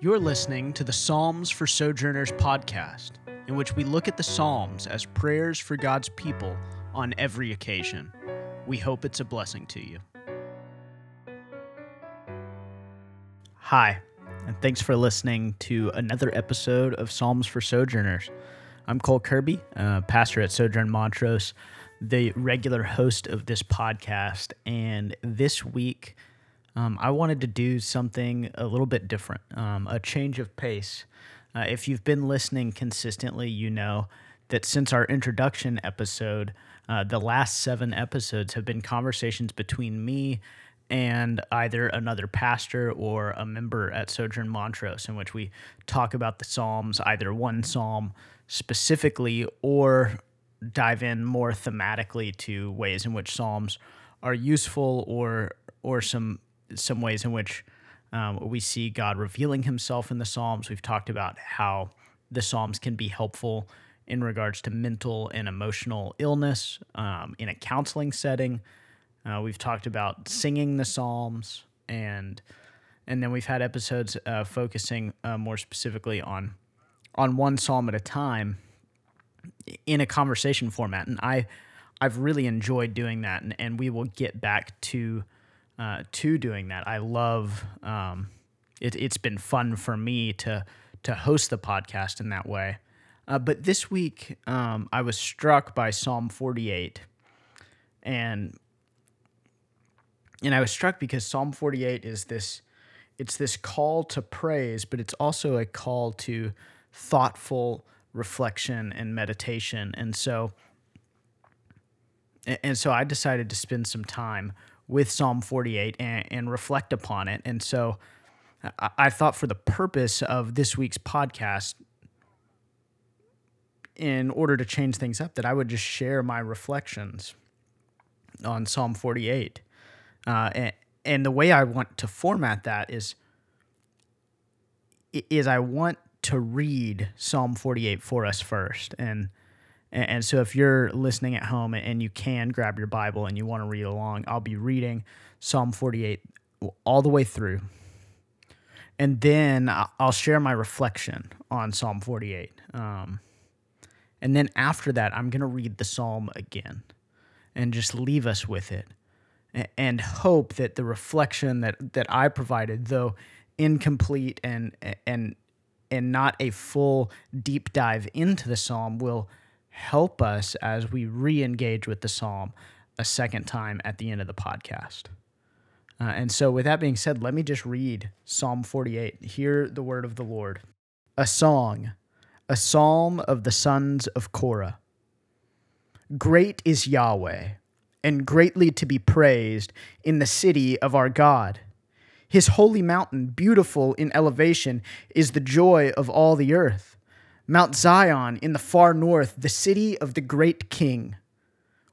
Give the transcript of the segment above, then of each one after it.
You're listening to the Psalms for Sojourners podcast, in which we look at the Psalms as prayers for God's people on every occasion. We hope it's a blessing to you. Hi, and thanks for listening to another episode of Psalms for Sojourners. I'm Cole Kirby, uh, pastor at Sojourn Montrose, the regular host of this podcast, and this week um, I wanted to do something a little bit different, um, a change of pace. Uh, if you've been listening consistently, you know that since our introduction episode, uh, the last seven episodes have been conversations between me and either another pastor or a member at Sojourn Montrose, in which we talk about the Psalms, either one Psalm specifically or dive in more thematically to ways in which Psalms are useful or or some some ways in which um, we see God revealing himself in the Psalms. We've talked about how the Psalms can be helpful in regards to mental and emotional illness um, in a counseling setting. Uh, we've talked about singing the Psalms and and then we've had episodes uh, focusing uh, more specifically on on one psalm at a time in a conversation format and i i've really enjoyed doing that and, and we will get back to uh, to doing that. I love um, it. It's been fun for me to to host the podcast in that way. Uh, but this week, um, I was struck by Psalm 48, and and I was struck because Psalm 48 is this it's this call to praise, but it's also a call to thoughtful reflection and meditation. And so and so I decided to spend some time with Psalm 48 and, and reflect upon it. And so I, I thought for the purpose of this week's podcast, in order to change things up, that I would just share my reflections on Psalm 48. Uh, and, and the way I want to format that is is I want to read Psalm 48 for us first. And and, so if you're listening at home and you can grab your Bible and you want to read along, I'll be reading Psalm 48 all the way through. And then I'll share my reflection on Psalm 48. Um, and then after that, I'm going to read the psalm again and just leave us with it and hope that the reflection that, that I provided, though incomplete and, and, and not a full deep dive into the psalm, will help us as we re engage with the psalm a second time at the end of the podcast. Uh, and so, with that being said, let me just read Psalm 48. Hear the word of the Lord. A song, a psalm of the sons of Korah. Great is Yahweh, and greatly to be praised in the city of our God. His holy mountain, beautiful in elevation, is the joy of all the earth. Mount Zion in the far north, the city of the great king.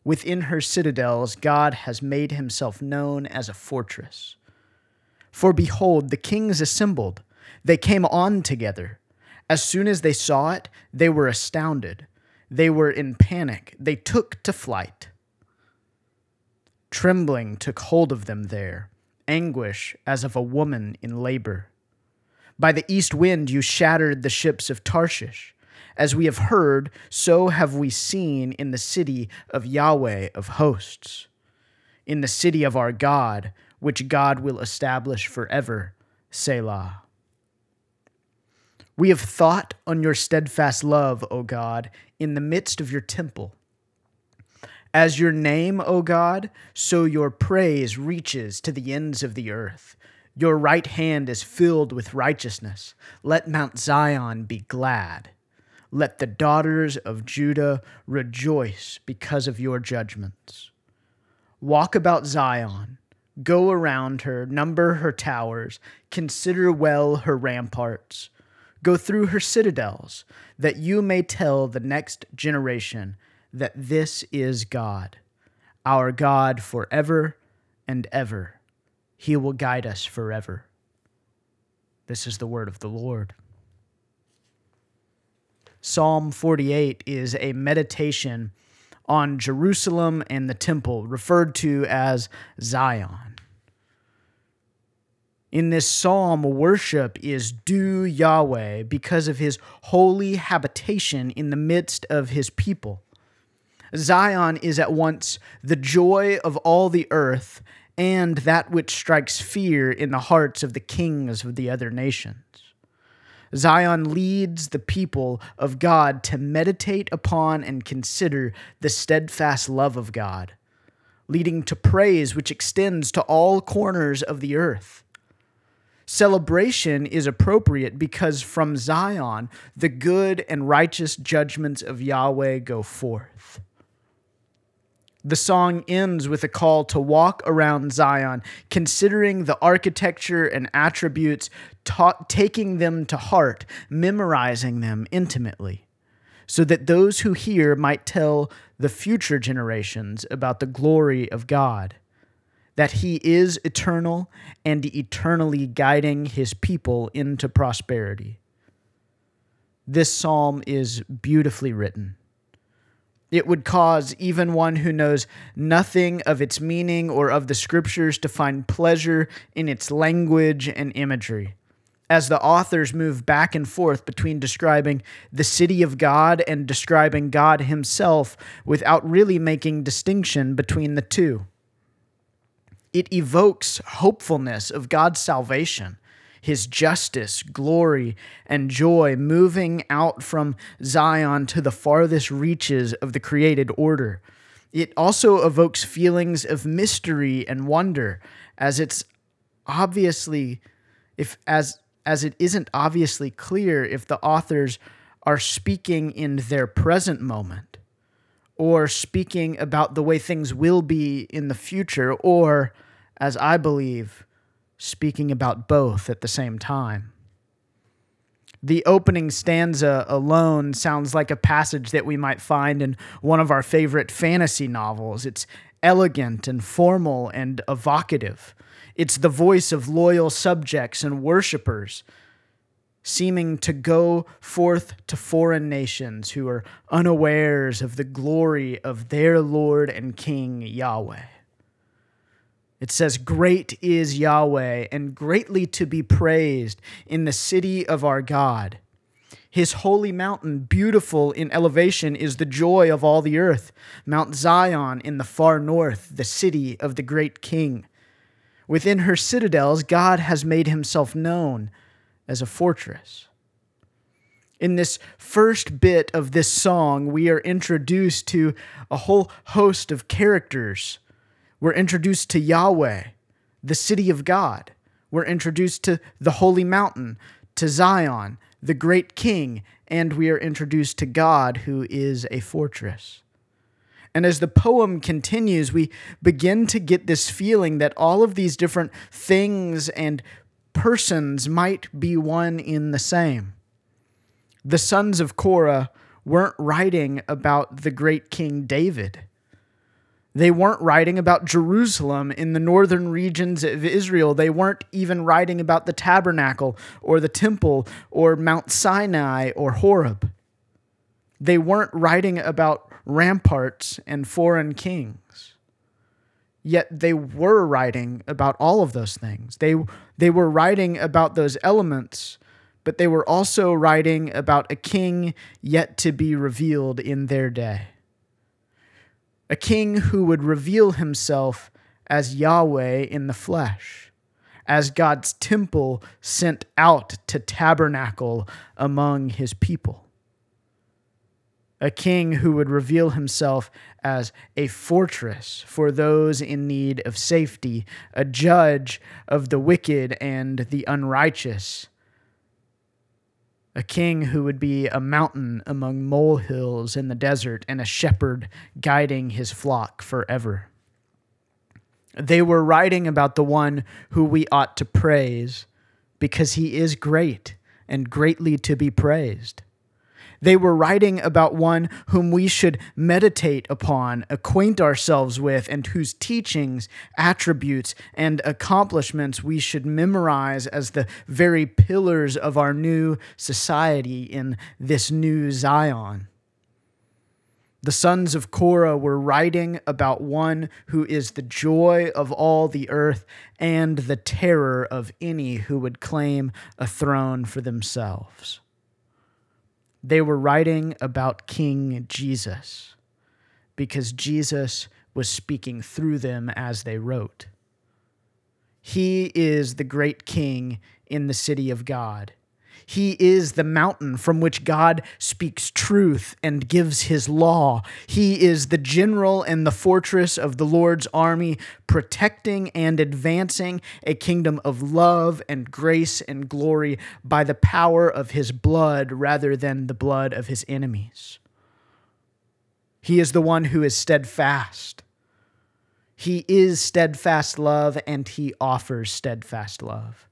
Within her citadels, God has made himself known as a fortress. For behold, the kings assembled. They came on together. As soon as they saw it, they were astounded. They were in panic. They took to flight. Trembling took hold of them there, anguish as of a woman in labor. By the east wind you shattered the ships of Tarshish. As we have heard, so have we seen in the city of Yahweh of hosts, in the city of our God, which God will establish forever. Selah. We have thought on your steadfast love, O God, in the midst of your temple. As your name, O God, so your praise reaches to the ends of the earth. Your right hand is filled with righteousness. Let Mount Zion be glad. Let the daughters of Judah rejoice because of your judgments. Walk about Zion, go around her, number her towers, consider well her ramparts. Go through her citadels, that you may tell the next generation that this is God, our God forever and ever. He will guide us forever. This is the word of the Lord. Psalm 48 is a meditation on Jerusalem and the temple, referred to as Zion. In this psalm, worship is due Yahweh because of his holy habitation in the midst of his people. Zion is at once the joy of all the earth and that which strikes fear in the hearts of the kings of the other nations. Zion leads the people of God to meditate upon and consider the steadfast love of God, leading to praise which extends to all corners of the earth. Celebration is appropriate because from Zion the good and righteous judgments of Yahweh go forth. The song ends with a call to walk around Zion, considering the architecture and attributes, ta- taking them to heart, memorizing them intimately, so that those who hear might tell the future generations about the glory of God, that He is eternal and eternally guiding His people into prosperity. This psalm is beautifully written it would cause even one who knows nothing of its meaning or of the scriptures to find pleasure in its language and imagery. As the authors move back and forth between describing the city of God and describing God Himself without really making distinction between the two. It evokes hopefulness of God's salvation his justice, glory, and joy moving out from Zion to the farthest reaches of the created order. It also evokes feelings of mystery and wonder, as it's obviously, if as as it isn't obviously clear if the authors are speaking in their present moment or speaking about the way things will be in the future, or, as I believe, speaking about both at the same time. The opening stanza alone sounds like a passage that we might find in one of our favorite fantasy novels. It's elegant and formal and evocative. It's the voice of loyal subjects and worshippers, seeming to go forth to foreign nations who are unawares of the glory of their Lord and King Yahweh. It says, Great is Yahweh, and greatly to be praised in the city of our God. His holy mountain, beautiful in elevation, is the joy of all the earth. Mount Zion in the far north, the city of the great king. Within her citadels, God has made himself known as a fortress. In this first bit of this song, we are introduced to a whole host of characters we're introduced to Yahweh, the city of God. We're introduced to the holy mountain, to Zion, the great king, and we are introduced to God, who is a fortress. And as the poem continues, we begin to get this feeling that all of these different things and persons might be one in the same. The sons of Korah weren't writing about the great King David. They weren't writing about Jerusalem in the northern regions of Israel. They weren't even writing about the tabernacle or the temple or Mount Sinai or Horeb. They weren't writing about ramparts and foreign kings. Yet they were writing about all of those things. They, they were writing about those elements, but they were also writing about a king yet to be revealed in their day a king who would reveal himself as Yahweh in the flesh, as God's temple sent out to tabernacle among his people. A king who would reveal himself as a fortress for those in need of safety, a judge of the wicked and the unrighteous a king who would be a mountain among molehills in the desert, and a shepherd guiding his flock forever. They were writing about the one who we ought to praise because he is great and greatly to be praised. They were writing about one whom we should meditate upon, acquaint ourselves with, and whose teachings, attributes, and accomplishments we should memorize as the very pillars of our new society in this new Zion. The sons of Korah were writing about one who is the joy of all the earth and the terror of any who would claim a throne for themselves. They were writing about King Jesus because Jesus was speaking through them as they wrote. He is the great king in the city of God. He is the mountain from which God speaks truth and gives his law. He is the general and the fortress of the Lord's army, protecting and advancing a kingdom of love and grace and glory by the power of his blood rather than the blood of his enemies. He is the one who is steadfast. He is steadfast love and he offers steadfast love.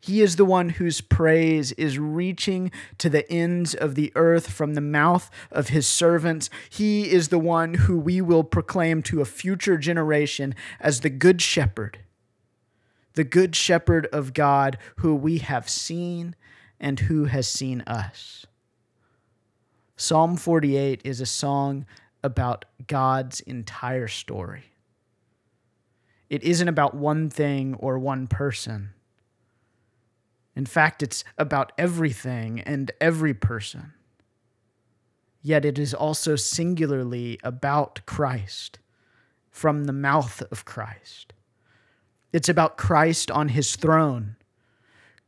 He is the one whose praise is reaching to the ends of the earth from the mouth of his servants. He is the one who we will proclaim to a future generation as the Good Shepherd, the Good Shepherd of God, who we have seen and who has seen us. Psalm 48 is a song about God's entire story. It isn't about one thing or one person in fact, it's about everything and every person. Yet it is also singularly about Christ, from the mouth of Christ. It's about Christ on his throne,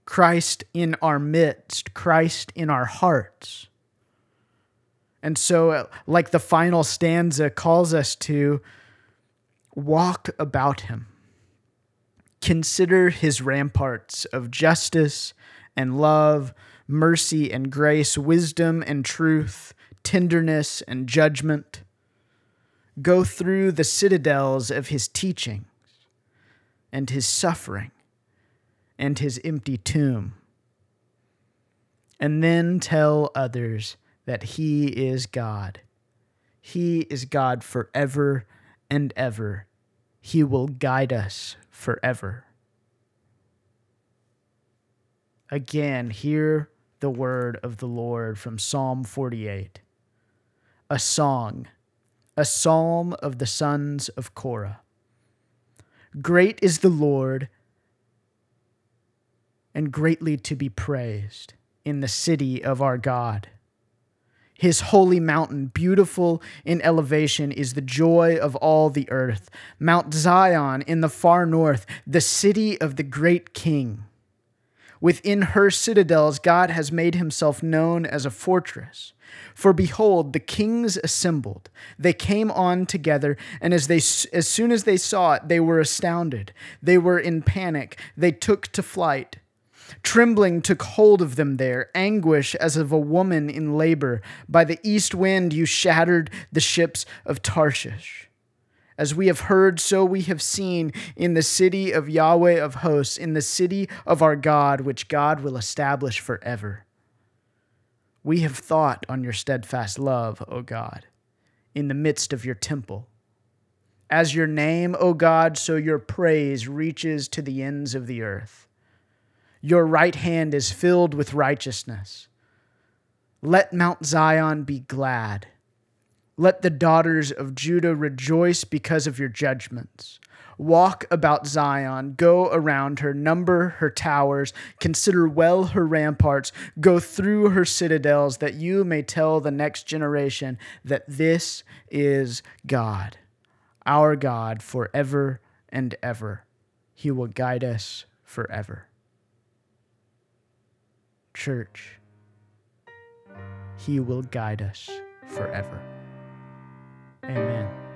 Christ in our midst, Christ in our hearts. And so, uh, like the final stanza calls us to walk about him Consider his ramparts of justice and love, mercy and grace, wisdom and truth, tenderness and judgment. Go through the citadels of his teachings and his suffering and his empty tomb. And then tell others that he is God. He is God forever and ever. He will guide us forever. Again, hear the word of the Lord from Psalm 48, a song, a psalm of the sons of Korah. Great is the Lord and greatly to be praised in the city of our God. His holy mountain, beautiful in elevation, is the joy of all the earth. Mount Zion in the far north, the city of the great king. Within her citadels, God has made himself known as a fortress. For behold, the kings assembled. They came on together, and as, they, as soon as they saw it, they were astounded. They were in panic. They took to flight. Trembling took hold of them there, anguish as of a woman in labor. By the east wind you shattered the ships of Tarshish. As we have heard, so we have seen in the city of Yahweh of hosts, in the city of our God, which God will establish forever. We have thought on your steadfast love, O God, in the midst of your temple. As your name, O God, so your praise reaches to the ends of the earth. Your right hand is filled with righteousness. Let Mount Zion be glad. Let the daughters of Judah rejoice because of your judgments. Walk about Zion, go around her, number her towers, consider well her ramparts, go through her citadels, that you may tell the next generation that this is God, our God, forever and ever. He will guide us forever church, He will guide us forever. Amen.